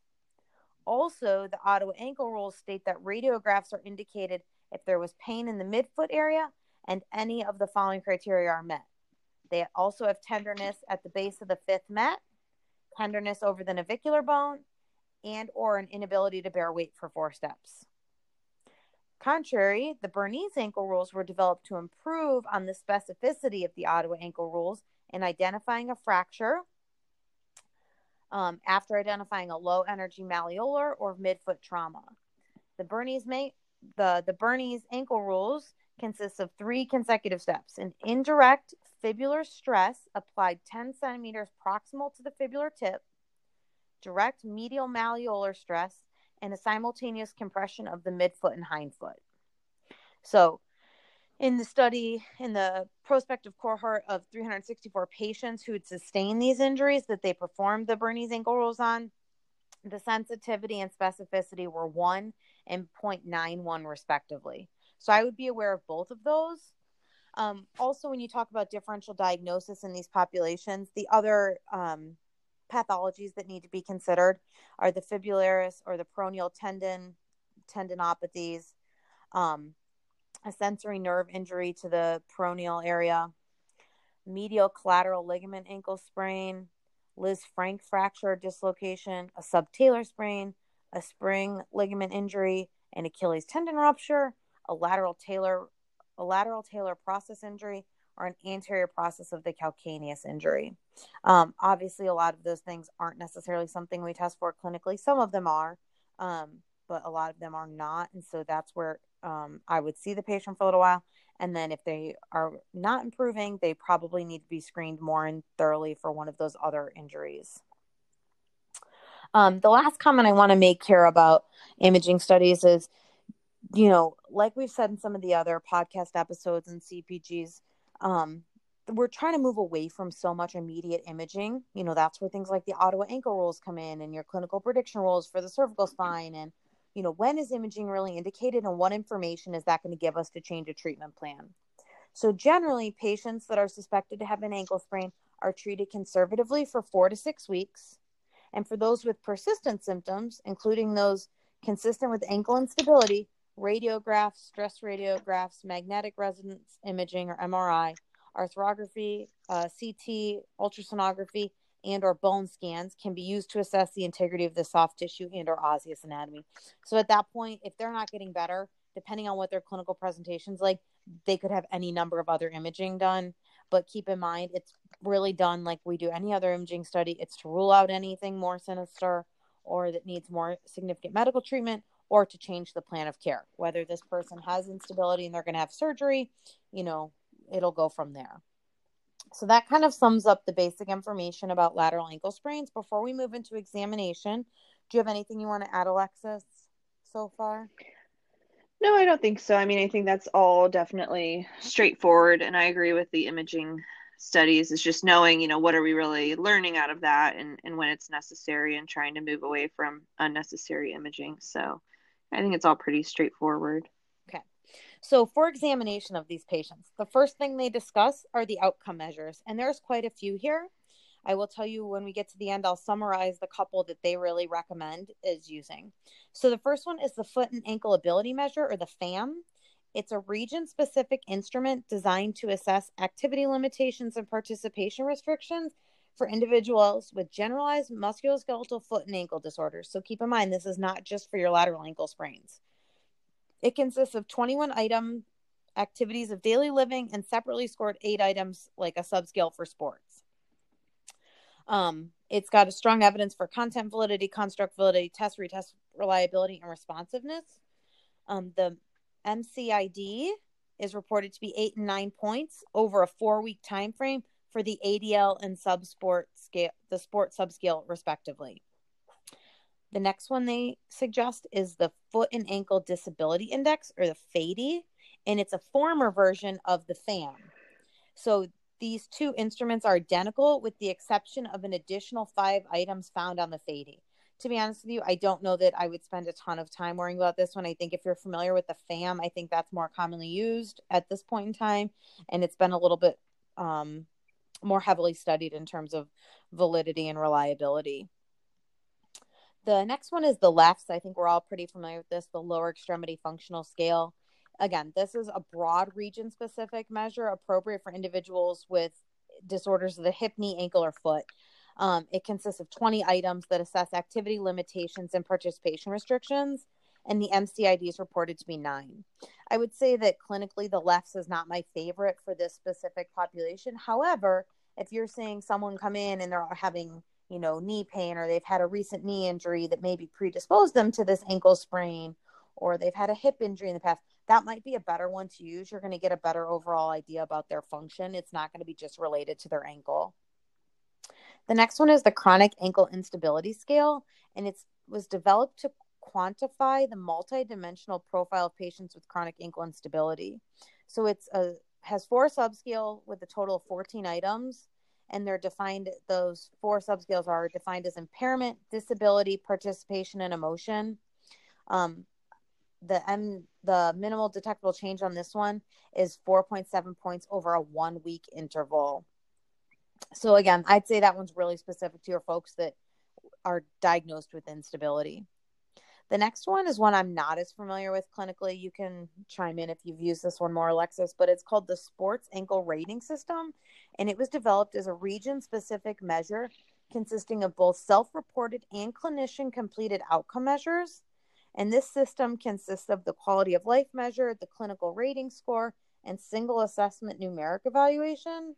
Also, the Ottawa ankle rules state that radiographs are indicated if there was pain in the midfoot area and any of the following criteria are met. They also have tenderness at the base of the fifth met, tenderness over the navicular bone, and or an inability to bear weight for four steps. Contrary, the Bernese ankle rules were developed to improve on the specificity of the Ottawa ankle rules in identifying a fracture um, after identifying a low energy malleolar or midfoot trauma. The Bernese, the, the Bernese ankle rules consists of three consecutive steps an indirect fibular stress applied 10 centimeters proximal to the fibular tip, direct medial malleolar stress, and a simultaneous compression of the midfoot and hindfoot. So, in the study, in the prospective cohort of 364 patients who had sustained these injuries that they performed the Bernese ankle rolls on, the sensitivity and specificity were 1 and 0.91 respectively. So I would be aware of both of those. Um, also, when you talk about differential diagnosis in these populations, the other um, pathologies that need to be considered are the fibularis or the peroneal tendon tendinopathies, um, a sensory nerve injury to the peroneal area, medial collateral ligament ankle sprain, Liz Lisfranc fracture dislocation, a subtalar sprain, a spring ligament injury, an Achilles tendon rupture, a lateral talar a lateral talar process injury, or an anterior process of the calcaneus injury. Um, obviously, a lot of those things aren't necessarily something we test for clinically. Some of them are, um, but a lot of them are not. And so that's where um, I would see the patient for a little while. And then if they are not improving, they probably need to be screened more and thoroughly for one of those other injuries. Um, the last comment I want to make here about imaging studies is, you know, like we've said in some of the other podcast episodes and CPGs, um, we're trying to move away from so much immediate imaging. You know, that's where things like the Ottawa ankle rules come in and your clinical prediction rules for the cervical spine. And, you know, when is imaging really indicated and what information is that going to give us to change a treatment plan? So, generally, patients that are suspected to have an ankle sprain are treated conservatively for four to six weeks. And for those with persistent symptoms, including those consistent with ankle instability, radiographs, stress radiographs, magnetic resonance imaging or MRI, arthrography, uh, CT, ultrasonography, and or bone scans can be used to assess the integrity of the soft tissue and or osseous anatomy. So at that point, if they're not getting better, depending on what their clinical presentations like, they could have any number of other imaging done. But keep in mind, it's really done like we do any other imaging study. It's to rule out anything more sinister or that needs more significant medical treatment or to change the plan of care. Whether this person has instability and they're going to have surgery, you know, it'll go from there. So that kind of sums up the basic information about lateral ankle sprains. Before we move into examination, do you have anything you want to add, Alexis, so far? No, I don't think so. I mean, I think that's all definitely straightforward, and I agree with the imaging studies is just knowing, you know, what are we really learning out of that and, and when it's necessary and trying to move away from unnecessary imaging. So I think it's all pretty straightforward. So for examination of these patients, the first thing they discuss are the outcome measures. And there's quite a few here. I will tell you when we get to the end, I'll summarize the couple that they really recommend is using. So the first one is the foot and ankle ability measure or the FAM. It's a region specific instrument designed to assess activity limitations and participation restrictions for individuals with generalized musculoskeletal foot and ankle disorders. So keep in mind, this is not just for your lateral ankle sprains. It consists of 21 item activities of daily living and separately scored eight items like a subscale for sports. Um, it's got a strong evidence for content validity, construct validity, test retest reliability, and responsiveness. Um, the MCID is reported to be eight and nine points over a four week time frame for the ADL and subsport scale, the sport subscale, respectively. The next one they suggest is the Foot and Ankle Disability Index, or the FADI, and it's a former version of the FAM. So these two instruments are identical with the exception of an additional five items found on the FADI to be honest with you, I don't know that I would spend a ton of time worrying about this one. I think if you're familiar with the FAM, I think that's more commonly used at this point in time. And it's been a little bit um, more heavily studied in terms of validity and reliability. The next one is the LEFS. I think we're all pretty familiar with this, the lower extremity functional scale. Again, this is a broad region specific measure appropriate for individuals with disorders of the hip, knee, ankle, or foot. Um, it consists of 20 items that assess activity limitations and participation restrictions, and the MCID is reported to be nine. I would say that clinically, the LEFS is not my favorite for this specific population. However, if you're seeing someone come in and they're having, you know, knee pain or they've had a recent knee injury that maybe predisposed them to this ankle sprain, or they've had a hip injury in the past, that might be a better one to use. You're going to get a better overall idea about their function. It's not going to be just related to their ankle. The next one is the chronic ankle instability scale, and it was developed to quantify the multidimensional profile of patients with chronic ankle instability. So it's a has four subscale with a total of 14 items and they're defined those four subscales are defined as impairment disability participation and emotion um, the m the minimal detectable change on this one is 4.7 points over a one week interval so again, I'd say that one's really specific to your folks that are diagnosed with instability. The next one is one I'm not as familiar with clinically. You can chime in if you've used this one more, Alexis, but it's called the Sports Ankle Rating System. And it was developed as a region specific measure consisting of both self reported and clinician completed outcome measures. And this system consists of the quality of life measure, the clinical rating score, and single assessment numeric evaluation.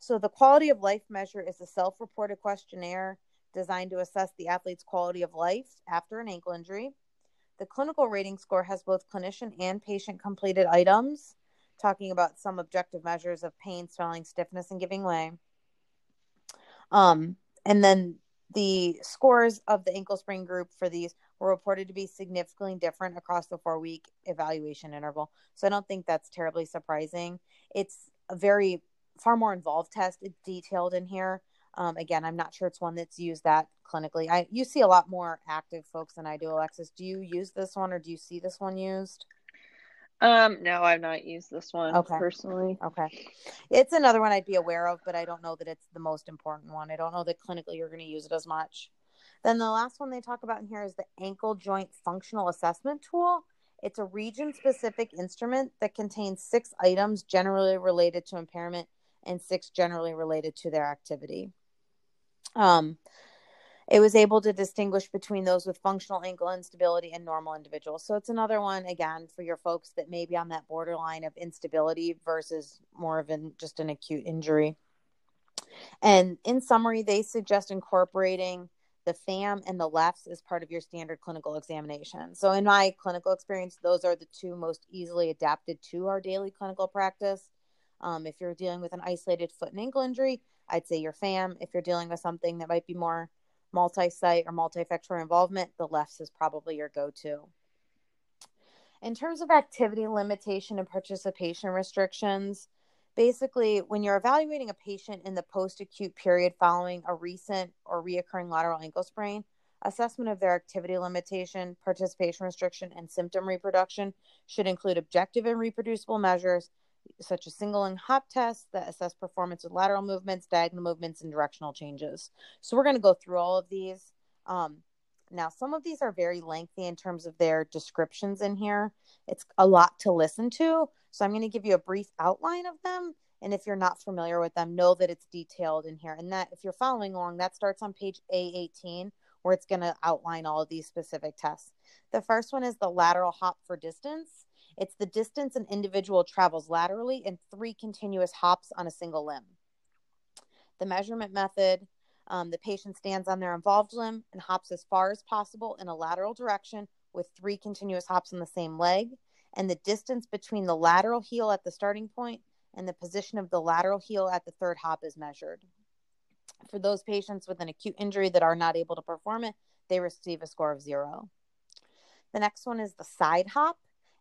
So, the quality of life measure is a self reported questionnaire designed to assess the athlete's quality of life after an ankle injury. The clinical rating score has both clinician and patient completed items, talking about some objective measures of pain, swelling, stiffness, and giving way. Um, and then the scores of the ankle sprain group for these were reported to be significantly different across the four week evaluation interval. So I don't think that's terribly surprising. It's a very far more involved test. It's detailed in here. Um, again, I'm not sure it's one that's used that clinically. I you see a lot more active folks than I do, Alexis. Do you use this one or do you see this one used? Um, no, I've not used this one okay. personally. Okay. It's another one I'd be aware of, but I don't know that it's the most important one. I don't know that clinically you're going to use it as much. Then the last one they talk about in here is the ankle joint functional assessment tool. It's a region specific instrument that contains six items generally related to impairment and six generally related to their activity. Um, it was able to distinguish between those with functional ankle instability and normal individuals. So it's another one again for your folks that may be on that borderline of instability versus more of an just an acute injury. And in summary, they suggest incorporating the FAM and the LEFS as part of your standard clinical examination. So in my clinical experience, those are the two most easily adapted to our daily clinical practice. Um, if you're dealing with an isolated foot and ankle injury, I'd say your FAM. If you're dealing with something that might be more multi site or multifactorial involvement, the LEFS is probably your go to. In terms of activity limitation and participation restrictions, basically, when you're evaluating a patient in the post acute period following a recent or reoccurring lateral ankle sprain, assessment of their activity limitation, participation restriction, and symptom reproduction should include objective and reproducible measures such as single and hop tests that assess performance with lateral movements, diagonal movements, and directional changes. So we're going to go through all of these. Um, now, some of these are very lengthy in terms of their descriptions in here. It's a lot to listen to. So I'm going to give you a brief outline of them. And if you're not familiar with them, know that it's detailed in here. And that if you're following along, that starts on page A18, where it's going to outline all of these specific tests. The first one is the lateral hop for distance. It's the distance an individual travels laterally in three continuous hops on a single limb. The measurement method um, the patient stands on their involved limb and hops as far as possible in a lateral direction with three continuous hops on the same leg. And the distance between the lateral heel at the starting point and the position of the lateral heel at the third hop is measured. For those patients with an acute injury that are not able to perform it, they receive a score of zero. The next one is the side hop.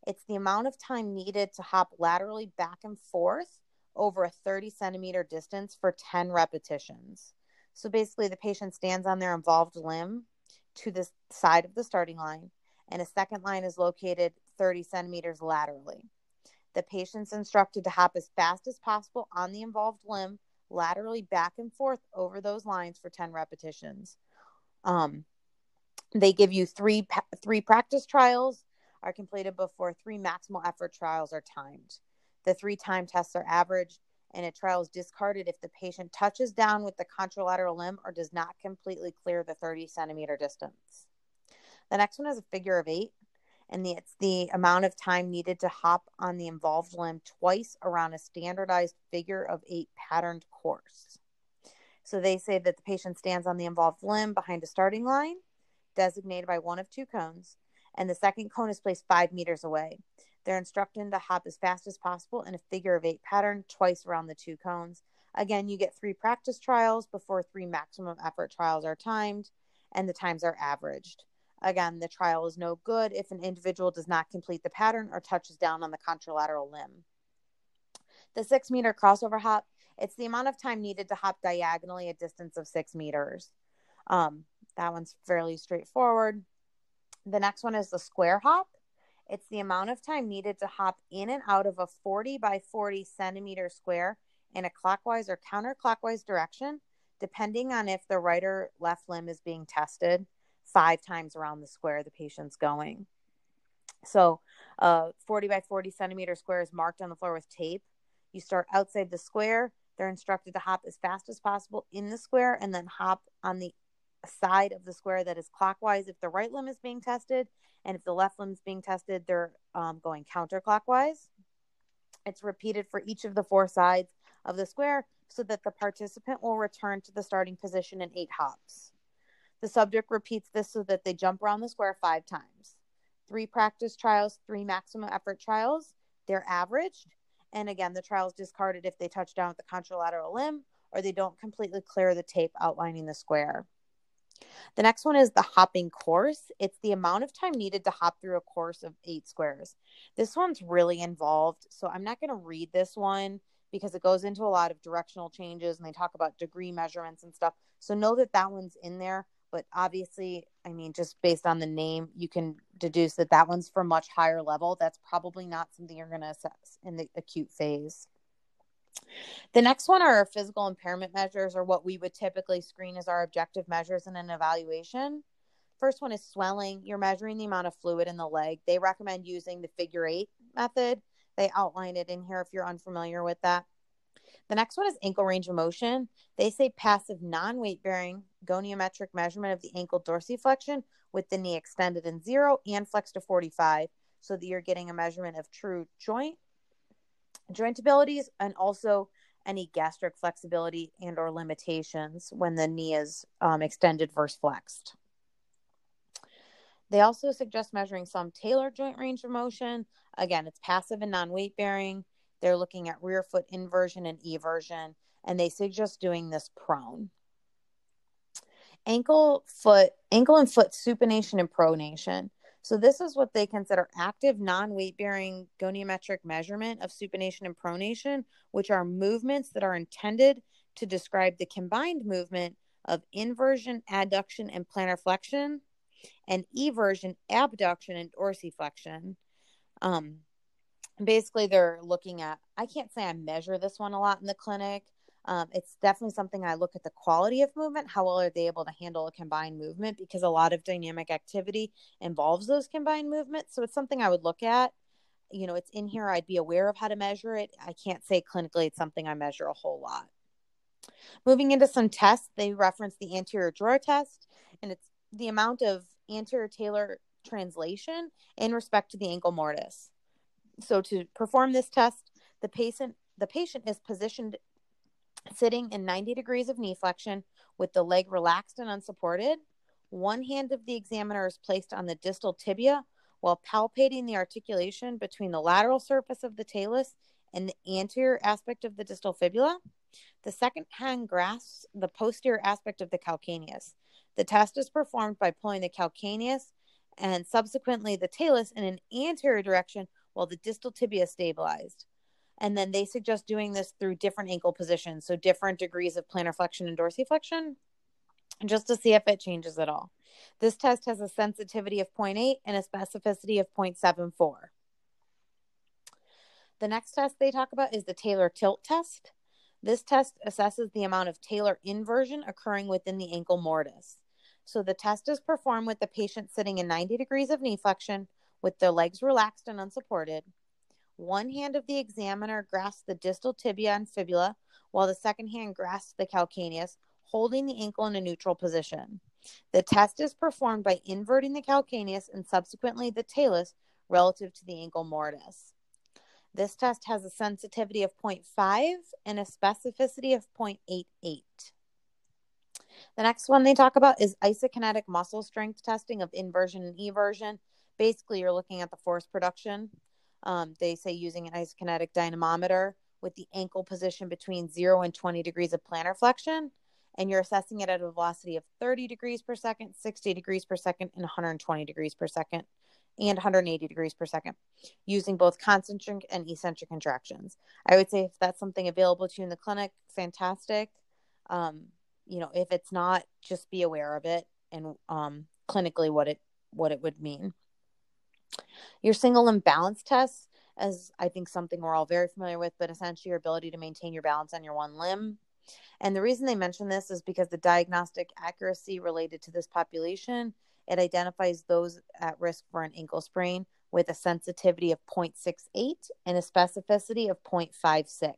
It's the amount of time needed to hop laterally back and forth over a 30 centimeter distance for 10 repetitions. So basically, the patient stands on their involved limb to the side of the starting line, and a second line is located 30 centimeters laterally. The patient's instructed to hop as fast as possible on the involved limb, laterally back and forth over those lines for 10 repetitions. Um, they give you three three practice trials are completed before three maximal effort trials are timed. The three time tests are averaged and a trial is discarded if the patient touches down with the contralateral limb or does not completely clear the 30 centimeter distance. The next one is a figure of eight, and the, it's the amount of time needed to hop on the involved limb twice around a standardized figure of eight patterned course. So they say that the patient stands on the involved limb behind a starting line, designated by one of two cones, and the second cone is placed five meters away. They're instructed to hop as fast as possible in a figure of eight pattern twice around the two cones. Again, you get three practice trials before three maximum effort trials are timed, and the times are averaged. Again, the trial is no good if an individual does not complete the pattern or touches down on the contralateral limb. The six meter crossover hop, it's the amount of time needed to hop diagonally a distance of six meters. Um, that one's fairly straightforward. The next one is the square hop. It's the amount of time needed to hop in and out of a 40 by 40 centimeter square in a clockwise or counterclockwise direction, depending on if the right or left limb is being tested five times around the square the patient's going. So, uh, 40 by 40 centimeter square is marked on the floor with tape. You start outside the square. They're instructed to hop as fast as possible in the square and then hop on the side of the square that is clockwise if the right limb is being tested and if the left limb is being tested, they're um, going counterclockwise. It's repeated for each of the four sides of the square so that the participant will return to the starting position in eight hops. The subject repeats this so that they jump around the square five times. Three practice trials, three maximum effort trials. They're averaged. And again, the trial is discarded if they touch down with the contralateral limb or they don't completely clear the tape outlining the square. The next one is the hopping course. It's the amount of time needed to hop through a course of eight squares. This one's really involved. So I'm not going to read this one because it goes into a lot of directional changes and they talk about degree measurements and stuff. So know that that one's in there. But obviously, I mean, just based on the name, you can deduce that that one's for much higher level. That's probably not something you're going to assess in the acute phase. The next one are physical impairment measures, or what we would typically screen as our objective measures in an evaluation. First one is swelling. You're measuring the amount of fluid in the leg. They recommend using the figure eight method. They outline it in here if you're unfamiliar with that. The next one is ankle range of motion. They say passive non weight bearing goniometric measurement of the ankle dorsiflexion with the knee extended in zero and flexed to 45 so that you're getting a measurement of true joint joint abilities and also any gastroc flexibility and or limitations when the knee is um, extended versus flexed. They also suggest measuring subtalar joint range of motion. Again it's passive and non-weight bearing. They're looking at rear foot inversion and eversion and they suggest doing this prone. Ankle foot ankle and foot supination and pronation So this is what they consider active non-weight bearing goniometric measurement of supination and pronation, which are movements that are intended to describe the combined movement of inversion, adduction, and plantar flexion, and eversion, abduction, and dorsiflexion. Um, basically, they're looking at, I can't say I measure this one a lot in the clinic. Um, it's definitely something I look at the quality of movement. How well are they able to handle a combined movement? Because a lot of dynamic activity involves those combined movements. So it's something I would look at. You know, it's in here. I'd be aware of how to measure it. I can't say clinically it's something I measure a whole lot. Moving into some tests, they reference the anterior drawer test, and it's the amount of anterior talar translation in respect to the ankle mortise. So to perform this test, the patient the patient is positioned sitting in 90 degrees of knee flexion with the leg relaxed and unsupported. One hand of the examiner is placed on the distal tibia while palpating the articulation between the lateral surface of the talus and the anterior aspect of the distal fibula. The second hand grasps the posterior aspect of the calcaneus. The test is performed by pulling the calcaneus and subsequently the talus in an anterior direction while the distal tibia is stabilized. And then they suggest doing this through different ankle positions, so different degrees of plantar flexion and dorsiflexion, just to see if it changes at all. This test has a sensitivity of 0.8 and a specificity of 0.74. The next test they talk about is the talar tilt test. This test assesses the amount of talar inversion occurring within the ankle mortise. So the test is performed with the patient sitting in 90 degrees of knee flexion with their legs relaxed and unsupported. One hand of the examiner grasps the distal tibia and fibula, while the second hand grasps the calcaneus, holding the ankle in a neutral position. The test is performed by inverting the calcaneus and subsequently the talus relative to the ankle mortise. This test has a sensitivity of 0.5 and a specificity of 0.88. The next one they talk about is isokinetic muscle strength testing of inversion and eversion. Basically, you're looking at the force production. Um, they say using an isokinetic dynamometer with the ankle position between 0 and 20 degrees of plantar flexion, and you're assessing it at a velocity of 30 degrees per second, 60 degrees per second, and 120 degrees per second, and 180 degrees per second, using both concentric and eccentric contractions. I would say if that's something available to you in the clinic, fantastic. Um, you know, if it's not, just be aware of it and um, clinically what it what it would mean. Your single limb balance test is, I think, something we're all very familiar with, but essentially your ability to maintain your balance on your one limb. And the reason they mention this is because the diagnostic accuracy related to this population, it identifies those at risk for an ankle sprain with a sensitivity of 0.68 and a specificity of 0.56.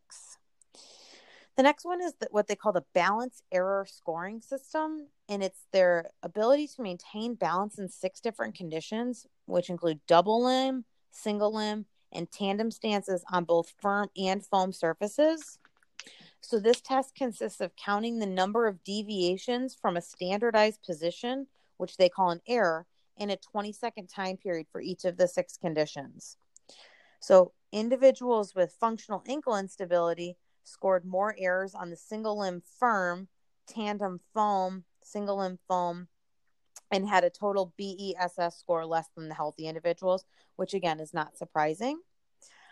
The next one is what they call the balance error scoring system, and it's their ability to maintain balance in six different conditions, which include double limb, single limb, and tandem stances on both firm and foam surfaces. So, this test consists of counting the number of deviations from a standardized position, which they call an error, in a 20 second time period for each of the six conditions. So, individuals with functional ankle instability scored more errors on the single limb firm, tandem foam, single limb foam, and had a total BESS score less than the healthy individuals, which again is not surprising.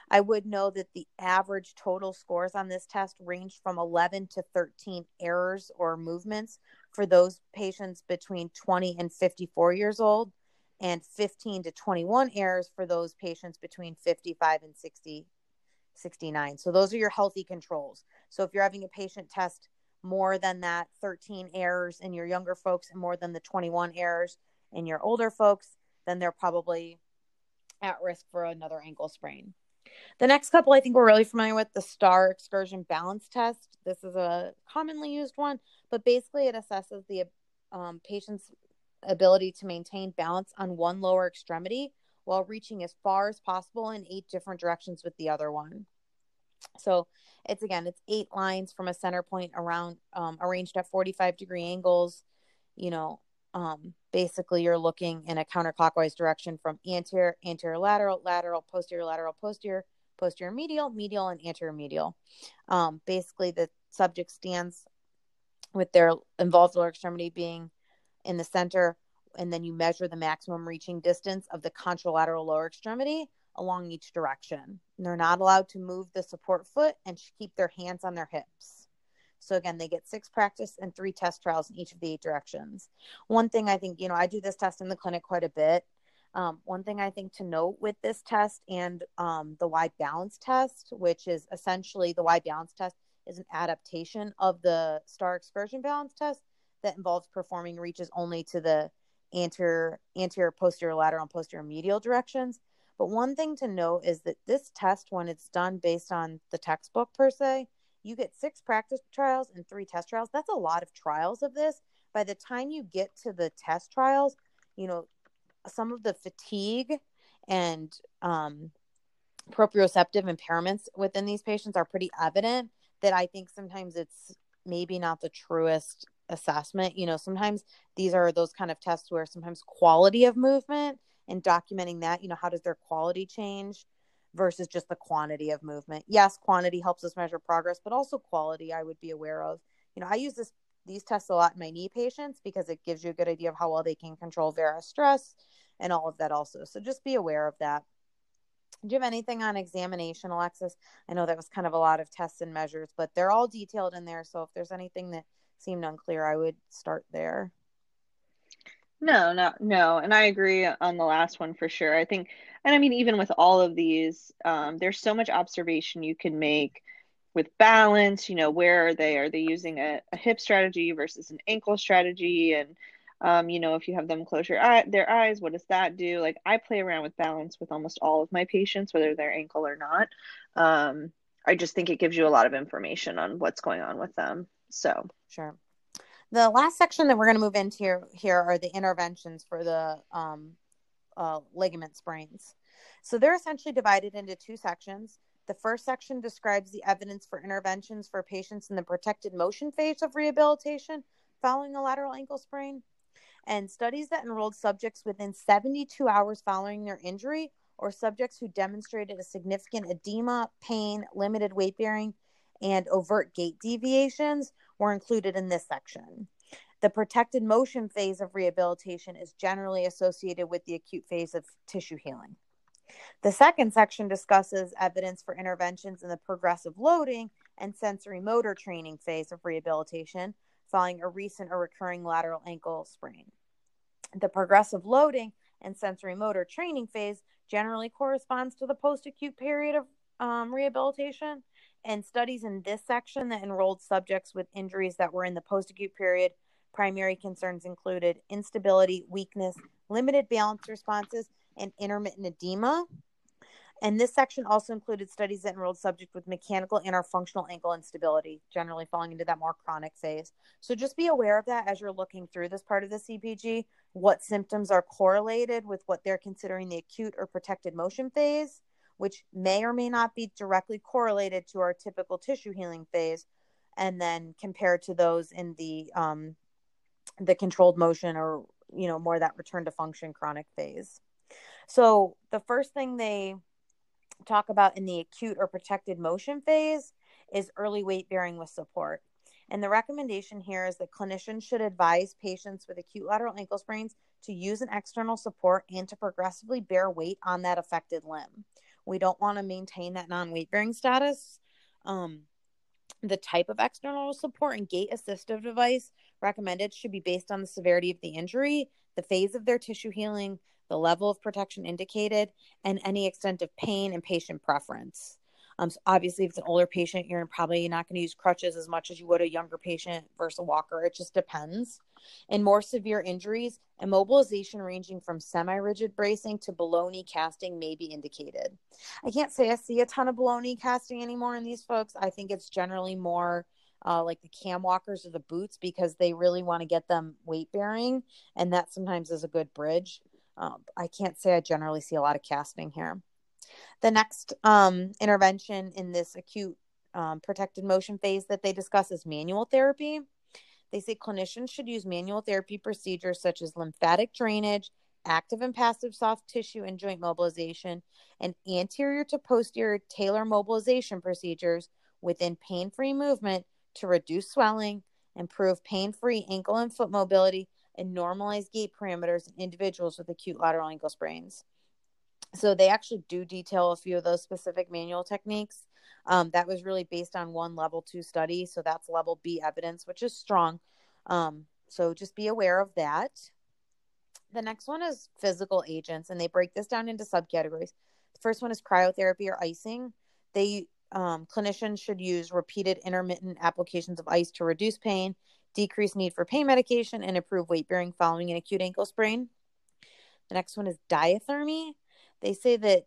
I would know that the average total scores on this test ranged from 11 to 13 errors or movements for those patients between 20 and 54 years old, and 15 to 21 errors for those patients between 55 and 60 69. So those are your healthy controls. So if you're having a patient test more than that 13 errors in your younger folks and more than the 21 errors in your older folks, then they're probably at risk for another ankle sprain. The next couple I think we're really familiar with the STAR excursion balance test. This is a commonly used one, but basically it assesses the um, patient's ability to maintain balance on one lower extremity while reaching as far as possible in eight different directions with the other one. So it's again, it's eight lines from a center point around, um, arranged at 45 degree angles. You know, um, basically you're looking in a counterclockwise direction from anterior, anterior lateral, lateral, posterior, lateral, posterior, posterior medial, medial, and anterior medial. Um, basically, the subject stands with their involved lower extremity being in the center and then you measure the maximum reaching distance of the contralateral lower extremity along each direction. They're not allowed to move the support foot and keep their hands on their hips. So again, they get six practice and three test trials in each of the eight directions. One thing I think, you know, I do this test in the clinic quite a bit. Um, one thing I think to note with this test and um, the Y balance test, which is essentially the Y balance test, is an adaptation of the star excursion balance test that involves performing reaches only to the anterior, anterior, posterior, lateral, and posterior medial directions. But one thing to note is that this test, when it's done based on the textbook per se, you get six practice trials and three test trials. That's a lot of trials of this. By the time you get to the test trials, you know, some of the fatigue and um, proprioceptive impairments within these patients are pretty evident that I think sometimes it's maybe not the truest assessment. You know, sometimes these are those kind of tests where sometimes quality of movement and documenting that, you know, how does their quality change versus just the quantity of movement? Yes, quantity helps us measure progress, but also quality I would be aware of. You know, I use this these tests a lot in my knee patients because it gives you a good idea of how well they can control varus stress and all of that also. So just be aware of that. Do you have anything on examination, Alexis? I know that was kind of a lot of tests and measures, but they're all detailed in there. So if there's anything that seemed unclear, I would start there. No, no, no. And I agree on the last one for sure. I think, and I mean, even with all of these, um, there's so much observation you can make with balance. You know, where are they? Are they using a, a hip strategy versus an ankle strategy? And, um, you know, if you have them close your eye, their eyes, what does that do? Like, I play around with balance with almost all of my patients, whether they're ankle or not. Um, I just think it gives you a lot of information on what's going on with them. So, sure. The last section that we're going to move into here, here are the interventions for the um, uh, ligament sprains. So they're essentially divided into two sections. The first section describes the evidence for interventions for patients in the protected motion phase of rehabilitation following a lateral ankle sprain. And studies that enrolled subjects within 72 hours following their injury or subjects who demonstrated a significant edema, pain, limited weight bearing, and overt gait deviations were included in this section. The protected motion phase of rehabilitation is generally associated with the acute phase of tissue healing. The second section discusses evidence for interventions in the progressive loading and sensory motor training phase of rehabilitation following a recent or recurring lateral ankle sprain. The progressive loading and sensory motor training phase generally corresponds to the post acute period of um, rehabilitation and studies in this section that enrolled subjects with injuries that were in the post acute period. Primary concerns included instability, weakness, limited balance responses, and intermittent edema. And this section also included studies that enrolled subjects with mechanical and or functional ankle instability, generally falling into that more chronic phase. So just be aware of that as you're looking through this part of the CPG, what symptoms are correlated with what they're considering the acute or protected motion phase, which may or may not be directly correlated to our typical tissue healing phase, and then compared to those in the um, the controlled motion or you know more that return to function chronic phase. So the first thing they talk about in the acute or protected motion phase is early weight bearing with support. And the recommendation here is that clinicians should advise patients with acute lateral ankle sprains to use an external support and to progressively bear weight on that affected limb. We don't want to maintain that non weight bearing status. Um, the type of external support and gait assistive device recommended should be based on the severity of the injury, the phase of their tissue healing, the level of protection indicated, and any extent of pain and patient preference. Um, so obviously, if it's an older patient, you're probably not going to use crutches as much as you would a younger patient versus a walker. It just depends. In more severe injuries, immobilization ranging from semi rigid bracing to below knee casting may be indicated. I can't say I see a ton of below knee casting anymore in these folks. I think it's generally more uh, like the cam walkers or the boots because they really want to get them weight bearing, and that sometimes is a good bridge. Um, I can't say I generally see a lot of casting here. The next um, intervention in this acute um, protected motion phase that they discuss is manual therapy. They say clinicians should use manual therapy procedures such as lymphatic drainage, active and passive soft tissue and joint mobilization, and anterior to posterior talar mobilization procedures within pain free movement to reduce swelling, improve pain free ankle and foot mobility, and normalize gait parameters in individuals with acute lateral ankle sprains. So they actually do detail a few of those specific manual techniques. Um, that was really based on one level two study. So that's level B evidence, which is strong. Um, so just be aware of that. The next one is physical agents, and they break this down into subcategories. The first one is cryotherapy or icing. They um, clinicians should use repeated intermittent applications of ice to reduce pain, decrease need for pain medication, and improve weight bearing following an acute ankle sprain. The next one is diathermy. They say that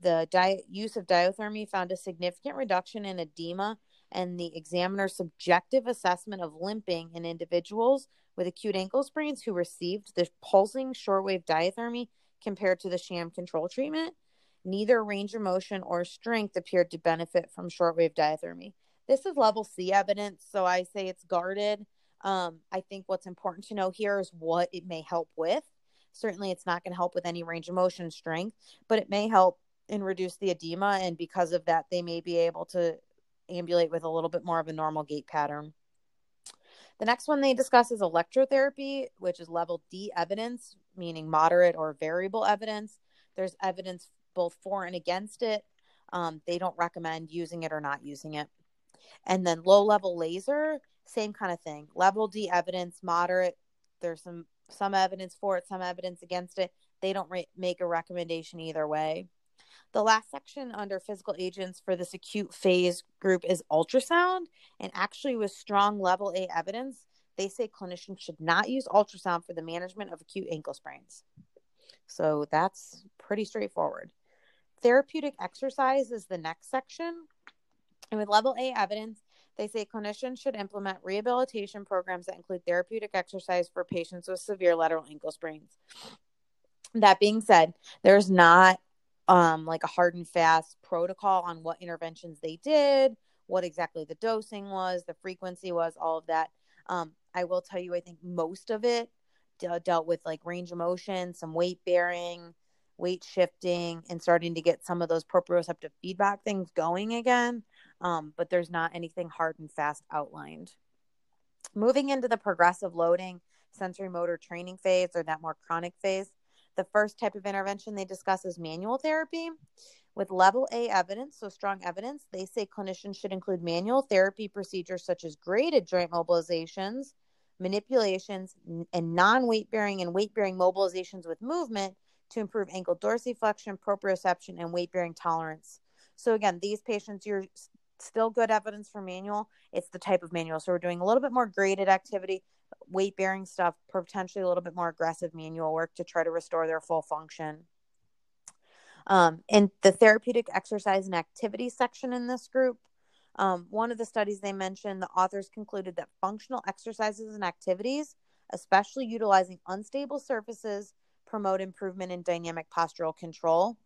the di- use of diathermy found a significant reduction in edema and the examiner's subjective assessment of limping in individuals with acute ankle sprains who received the pulsing shortwave diathermy compared to the sham control treatment. Neither range of motion or strength appeared to benefit from shortwave diathermy. This is level C evidence, so I say it's guarded. Um, I think what's important to know here is what it may help with. Certainly, it's not going to help with any range of motion strength, but it may help and reduce the edema. And because of that, they may be able to ambulate with a little bit more of a normal gait pattern. The next one they discuss is electrotherapy, which is level D evidence, meaning moderate or variable evidence. There's evidence both for and against it. Um, they don't recommend using it or not using it. And then low level laser, same kind of thing. Level D evidence, moderate. There's some some evidence for it, some evidence against it. They don't re- make a recommendation either way. The last section under physical agents for this acute phase group is ultrasound. And actually, with strong level A evidence, they say clinicians should not use ultrasound for the management of acute ankle sprains. So that's pretty straightforward. Therapeutic exercise is the next section. And with level A evidence, they say clinicians should implement rehabilitation programs that include therapeutic exercise for patients with severe lateral ankle sprains. That being said, there's not um, like a hard and fast protocol on what interventions they did, what exactly the dosing was, the frequency was, all of that. Um, I will tell you, I think most of it de- dealt with like range of motion, some weight bearing, weight shifting, and starting to get some of those proprioceptive feedback things going again. Um, but there's not anything hard and fast outlined. Moving into the progressive loading sensory motor training phase or that more chronic phase, the first type of intervention they discuss is manual therapy. With level A evidence, so strong evidence, they say clinicians should include manual therapy procedures such as graded joint mobilizations, manipulations, and non weight bearing and weight bearing mobilizations with movement to improve ankle dorsiflexion, proprioception, and weight bearing tolerance. So, again, these patients, you're still good evidence for manual. It's the type of manual. So, we're doing a little bit more graded activity weight bearing stuff, potentially a little bit more aggressive manual work to try to restore their full function. Um, in the therapeutic exercise and activity section in this group, um, one of the studies they mentioned, the authors concluded that functional exercises and activities, especially utilizing unstable surfaces, promote improvement in dynamic postural control.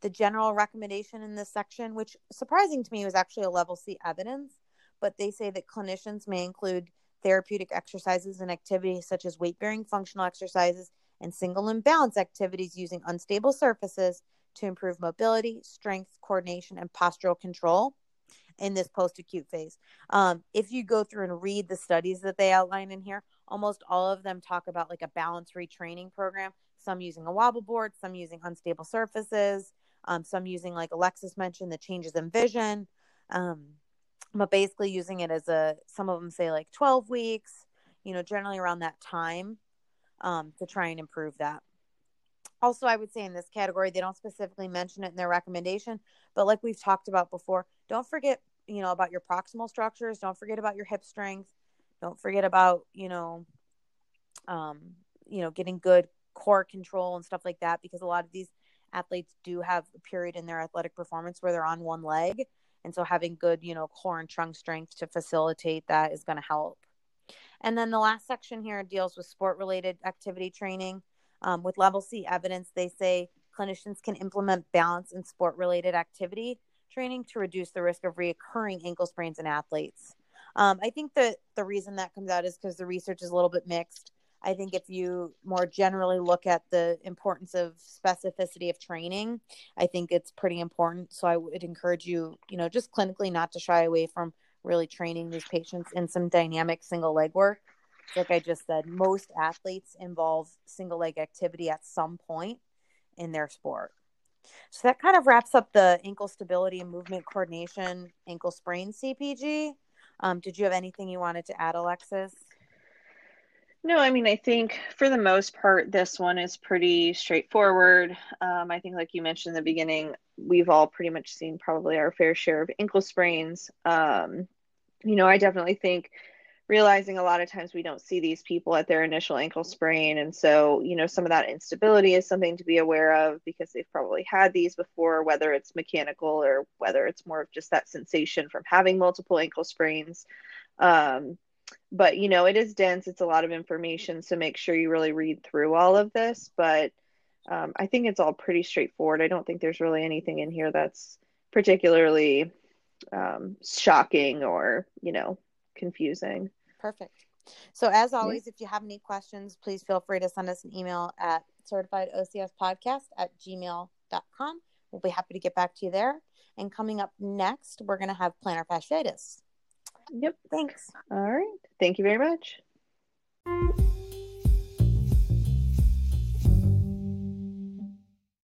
The general recommendation in this section, which surprising to me was actually a level C evidence, but they say that clinicians may include therapeutic exercises and activities such as weight bearing functional exercises and single and balance activities using unstable surfaces to improve mobility, strength, coordination, and postural control in this post acute phase. Um, if you go through and read the studies that they outline in here, almost all of them talk about like a balance retraining program, some using a wobble board, some using unstable surfaces, um, some using, like Alexis mentioned, the changes in vision. Um, but basically using it as a some of them say like 12 weeks you know generally around that time um, to try and improve that also i would say in this category they don't specifically mention it in their recommendation but like we've talked about before don't forget you know about your proximal structures don't forget about your hip strength don't forget about you know um you know getting good core control and stuff like that because a lot of these athletes do have a period in their athletic performance where they're on one leg and so having good, you know, core and trunk strength to facilitate that is going to help. And then the last section here deals with sport related activity training. Um, with level C evidence, they say clinicians can implement balance in sport related activity training to reduce the risk of reoccurring ankle sprains in athletes. Um, I think that the reason that comes out is because the research is a little bit mixed. I think if you more generally look at the importance of specificity of training, I think it's pretty important. So I would encourage you, you know, just clinically not to shy away from really training these patients in some dynamic single leg work like I just said, most athletes involve single leg activity at some point in their sport. So that kind of wraps up the ankle stability and movement coordination ankle sprain CPG. Um, did you have anything you wanted to add, Alexis? No, I mean, I think for the most part, this one is pretty straightforward. Um, I think, like you mentioned in the beginning, we've all pretty much seen probably our fair share of ankle sprains. Um, you know, I definitely think realizing a lot of times we don't see these people at their initial ankle sprain. And so, you know, some of that instability is something to be aware of because they've probably had these before, whether it's mechanical or whether it's more of just that sensation from having multiple ankle sprains. Um, but, you know, it is dense, it's a lot of information. So make sure you really read through all of this. But um, I think it's all pretty straightforward. I don't think there's really anything in here that's particularly um, shocking or, you know, confusing. Perfect. So, as always, yeah. if you have any questions, please feel free to send us an email at certifiedocs at gmail.com. We'll be happy to get back to you there. And coming up next, we're going to have plantar fasciitis. Yep. Thanks. All right. Thank you very much.